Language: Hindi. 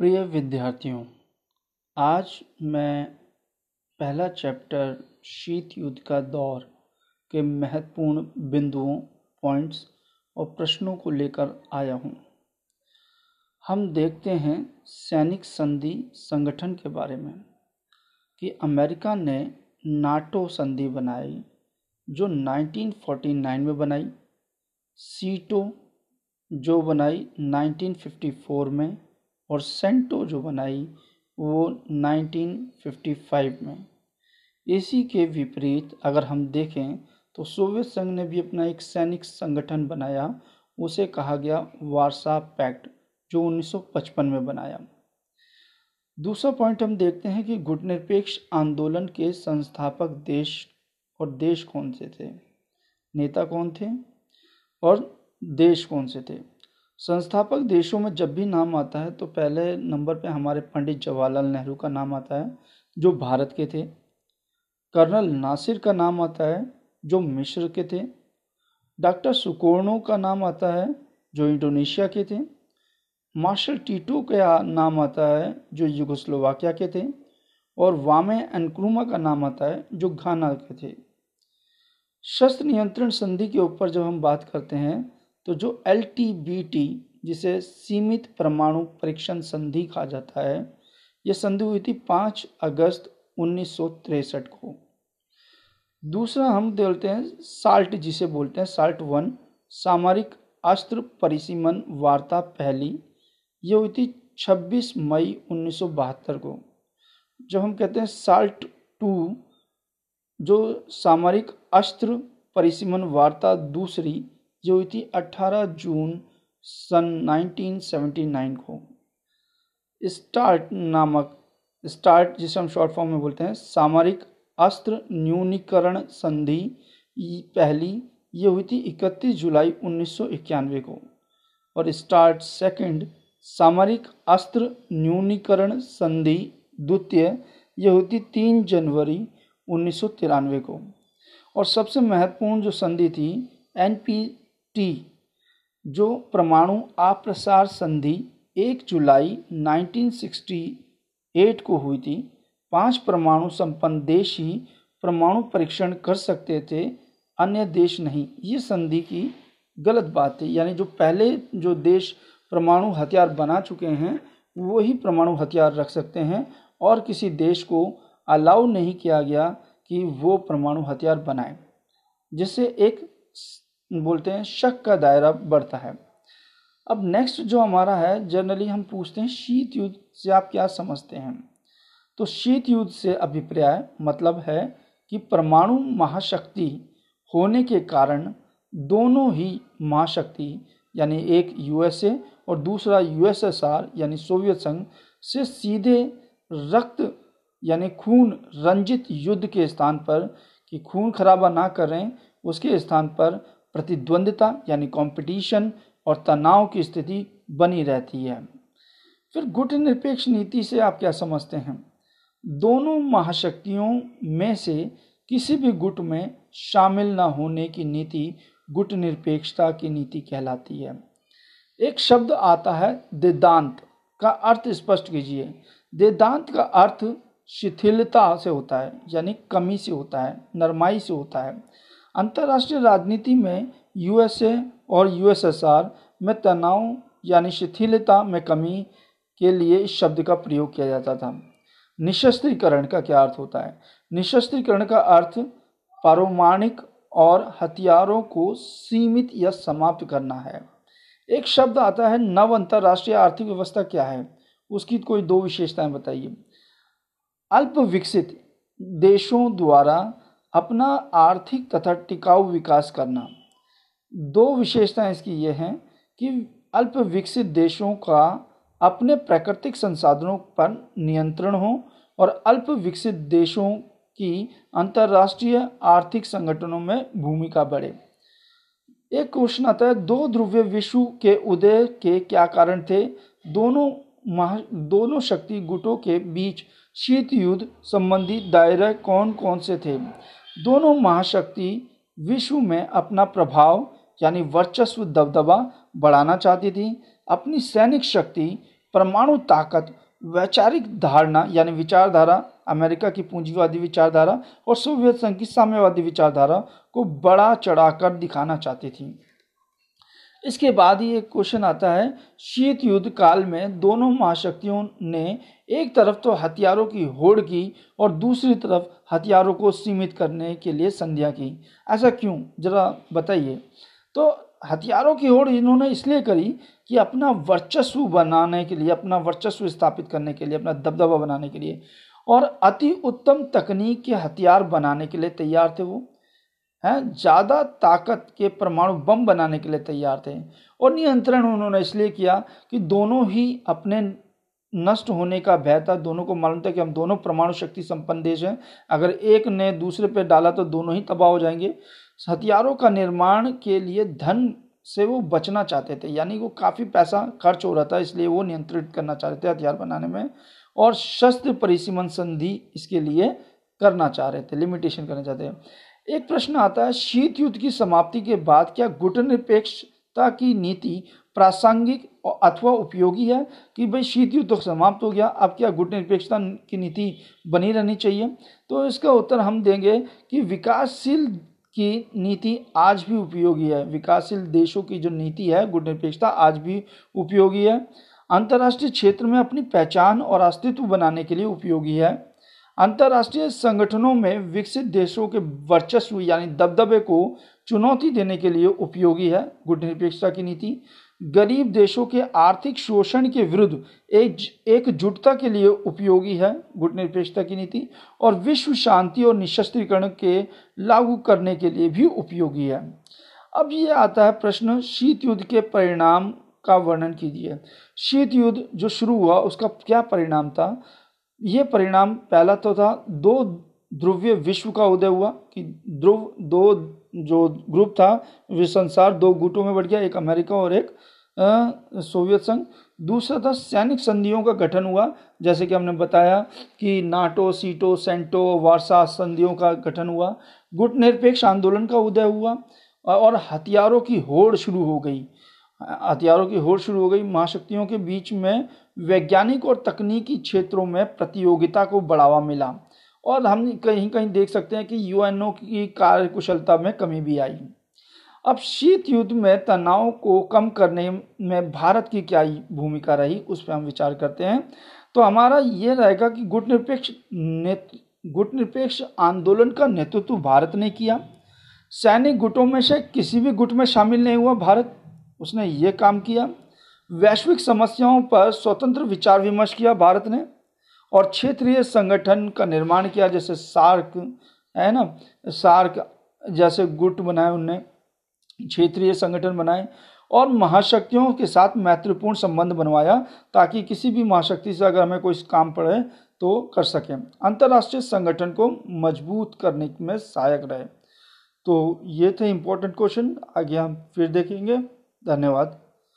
प्रिय विद्यार्थियों, आज मैं पहला चैप्टर शीत युद्ध का दौर के महत्वपूर्ण बिंदुओं, पॉइंट्स और प्रश्नों को लेकर आया हूँ। हम देखते हैं सैनिक संधि संगठन के बारे में कि अमेरिका ने नाटो संधि बनाई, जो 1949 में बनाई, सीटो जो बनाई 1954 में और सेंटो जो बनाई वो 1955 में। इसी के विपरीत अगर हम देखें तो सोवियत संघ ने भी अपना एक सैनिक संगठन बनाया, उसे कहा गया वारसा पैक्ट, जो 1955 में बनाया। दूसरा पॉइंट हम देखते हैं कि गुटनिरपेक्ष आंदोलन के संस्थापक देश और देश कौन से थे? नेता कौन थे? और देश कौन से थे? संस्थापक देशों में जब भी नाम आता है तो पहले नंबर पे हमारे पंडित जवाहरलाल नेहरू का नाम आता है, जो भारत के थे। कर्नल नासिर का नाम आता है, जो मिस्र के थे। डॉक्टर सुकोर्णो का नाम आता है, जो इंडोनेशिया के थे। मार्शल टीटो का नाम आता है, जो युगोस्लोवाकिया के थे। और वामे एनक्रूमा का नाम आता है, जो घाना के थे। शस्त्र नियंत्रण संधि के ऊपर जब हम बात करते हैं तो जो एलटीबीटी जिसे सीमित परमाणु परीक्षण संधि कहा जाता है, यह संधि हुई थी पाँच अगस्त उन्नीस को। दूसरा हम बोलते हैं साल्ट, जिसे बोलते हैं साल्ट वन, सामरिक अस्त्र परिसीमन वार्ता पहली ये हुई थी 26 मई उन्नीस सौ बहत्तर को। जब हम कहते हैं साल्ट टू, जो सामरिक अस्त्र परिसीमन वार्ता दूसरी जो हुई थी 18 जून सन 1979 को। स्टार्ट नामक, स्टार्ट जिसे हम शॉर्ट फॉर्म में बोलते हैं, सामरिक अस्त्र न्यूनीकरण संधि पहली, ये हुई थी 31 जुलाई उन्नीस सौ इक्यानवे को। और स्टार्ट सेकंड सामरिक अस्त्र न्यूनीकरण संधि द्वितीय, ये हुई थी तीन जनवरी उन्नीस सौ तिरानवे को। और सबसे महत्वपूर्ण जो संधि थी एनपी टी, जो परमाणु आप्रसार संधि 1 जुलाई 1968 को हुई थी। पाँच परमाणु संपन्न देश ही परमाणु परीक्षण कर सकते थे, अन्य देश नहीं। ये संधि की गलत बात है यानी जो पहले जो देश परमाणु हथियार बना चुके हैं, वो ही परमाणु हथियार रख सकते हैं, और किसी देश को अलाउ नहीं किया गया कि वो परमाणु हथियार बनाए, जिससे एक बोलते हैं, शक का दायरा बढ़ता है। अब नेक्स्ट जो हमारा है जनरली हम पूछते हैं, शीत युद्ध से आप क्या समझते हैं? तो शीत युद्ध से अभिप्राय मतलब है कि परमाणु महाशक्ति होने के कारण दोनों ही महाशक्ति, यानी एक यूएसए और दूसरा यूएसएसआर यानी सोवियत संघ, से सीधे रक्त, यानी खून रंजित युद्ध के स्थान पर, कि खून खराबा ना करें, उसके स्थान पर प्रतिद्वंदिता यानी कंपटीशन और तनाव की स्थिति बनी रहती है। फिर गुट निरपेक्ष नीति से आप क्या समझते हैं? दोनों महाशक्तियों में से किसी भी गुट में शामिल न होने की नीति गुट निरपेक्षता की नीति कहलाती है। एक शब्द आता है देदांत का अर्थ स्पष्ट कीजिए। देदांत का अर्थ शिथिलता से होता है, यानी कमी से होता है, नरमाई से होता है। अंतर्राष्ट्रीय राजनीति में यूएसए और यूएसएसआर में तनाव यानी शिथिलता में कमी के लिए इस शब्द का प्रयोग किया जाता था। निशस्त्रीकरण का क्या अर्थ होता है? निशस्त्रीकरण का अर्थ पारमाणिक और हथियारों को सीमित या समाप्त करना है। एक शब्द आता है, नव अंतर्राष्ट्रीय आर्थिक व्यवस्था क्या है? उसकी कोई दो विशेषताएँ बताइए। अल्प विकसित देशों द्वारा अपना आर्थिक तथा टिकाऊ विकास करना। दो विशेषताएँ इसकी ये हैं कि अल्प विकसित देशों का अपने प्राकृतिक संसाधनों पर नियंत्रण हो और अल्प विकसित देशों की अंतर्राष्ट्रीय आर्थिक संगठनों में भूमिका बढ़े। एक क्वेश्चन आता है, दो ध्रुवीय विश्व के उदय के क्या कारण थे? दोनों महा, दोनों शक्ति गुटों के बीच शीत युद्ध संबंधी दायरे कौन कौन से थे? दोनों महाशक्ति विश्व में अपना प्रभाव, यानी वर्चस्व दबदबा, बढ़ाना चाहती थी। अपनी सैनिक शक्ति, परमाणु ताकत, वैचारिक धारणा, यानी विचारधारा, अमेरिका की पूंजीवादी विचारधारा और सोवियत संघ की साम्यवादी विचारधारा को बड़ा चढ़ाकर दिखाना चाहती थी। इसके बाद ही एक क्वेश्चन आता है, शीत युद्ध काल में दोनों महाशक्तियों ने एक तरफ़ तो हथियारों की होड़ की और दूसरी तरफ़ हथियारों को सीमित करने के लिए संध्या की। ऐसा क्यों? जरा बताइए। तो हथियारों की होड़ इन्होंने इसलिए करी कि अपना वर्चस्व बनाने के लिए, अपना वर्चस्व स्थापित करने के लिए, अपना दबदबा बनाने के लिए। और अति उत्तम तकनीक के हथियार बनाने के लिए तैयार थे वो। हैं, ज़्यादा ताकत के परमाणु बम बनाने के लिए तैयार थे और नियंत्रण उन्होंने इसलिए किया कि दोनों ही अपने नष्ट होने का भय था। दोनों को मालूम था कि हम दोनों परमाणु शक्ति संपन्न देश हैं। अगर एक ने दूसरे पर डाला तो दोनों ही तबाह हो जाएँगे। हथियारों का निर्माण के लिए धन से वो बचना चाहते थे, यानी वो काफ़ी पैसा खर्च हो रहा था, इसलिए वो नियंत्रित करना चाहते थे हथियार बनाने में और शस्त्र परिसीमन संधि इसके लिए करना चाह रहे थे लिमिटेशन करना चाहते हैं एक प्रश्न आता है, शीत युद्ध की समाप्ति के बाद क्या गुटनिरपेक्षता की नीति प्रासंगिक अथवा उपयोगी है कि भाई शीत युद्ध समाप्त हो गया, अब क्या गुटनिरपेक्षता की नीति बनी रहनी चाहिए? तो इसका उत्तर हम देंगे कि विकासशील की नीति आज भी उपयोगी है। विकासशील देशों की जो नीति है, गुटनिरपेक्षता आज भी उपयोगी है। अंतर्राष्ट्रीय क्षेत्र में अपनी पहचान और अस्तित्व बनाने के लिए उपयोगी है। अंतर्राष्ट्रीय संगठनों में विकसित देशों के वर्चस्व यानी दबदबे को चुनौती देने के लिए उपयोगी है गुटनिरपेक्षता की नीति। गरीब देशों के आर्थिक शोषण के विरुद्ध एक एकजुटता के लिए उपयोगी है गुटनिरपेक्षता की नीति और विश्व शांति और निशस्त्रीकरण के लागू करने के लिए भी उपयोगी है। अब ये आता है प्रश्न, शीत युद्ध के परिणाम का वर्णन कीजिए। शीत युद्ध जो शुरू हुआ, उसका क्या परिणाम था? ये परिणाम पहला तो था, दो ध्रुवीय विश्व का उदय हुआ कि ध्रुव, दो जो ग्रुप था विश्व संसार दो गुटों में बढ़ गया, एक अमेरिका और एक सोवियत संघ। दूसरा था सैनिक संधियों का गठन हुआ, जैसे कि हमने बताया कि नाटो, सीटो, सेंटो, वारसा संधियों का गठन हुआ। गुट निरपेक्ष आंदोलन का उदय हुआ, और हथियारों की होड़ शुरू हो गई। हथियारों की होड़ शुरू हो गई। महाशक्तियों के बीच में वैज्ञानिक और तकनीकी क्षेत्रों में प्रतियोगिता को बढ़ावा मिला। और हम कहीं कहीं देख सकते हैं कि यूएनओ की कार्यकुशलता में कमी भी आई। अब शीत युद्ध में तनाव को कम करने में भारत की क्या भूमिका रही, उस पर हम विचार करते हैं। तो हमारा ये रहेगा कि गुट निरपेक्ष गुट निरपेक्ष आंदोलन का नेतृत्व भारत ने किया। सैनिक गुटों में से किसी भी गुट में शामिल नहीं हुआ भारत। उसने ये काम किया। वैश्विक समस्याओं पर स्वतंत्र विचार विमर्श किया भारत ने और क्षेत्रीय संगठन का निर्माण किया, जैसे सार्क, है ना? सार्क जैसे गुट बनाए उनने, क्षेत्रीय संगठन बनाए और महाशक्तियों के साथ मैत्रीपूर्ण संबंध बनवाया ताकि किसी भी महाशक्ति से अगर हमें कोई काम पड़े तो कर सकें। अंतर्राष्ट्रीय संगठन को मज़बूत करने में सहायक रहे। तो ये थे इम्पोर्टेंट क्वेश्चन आगे हम फिर देखेंगे। धन्यवाद।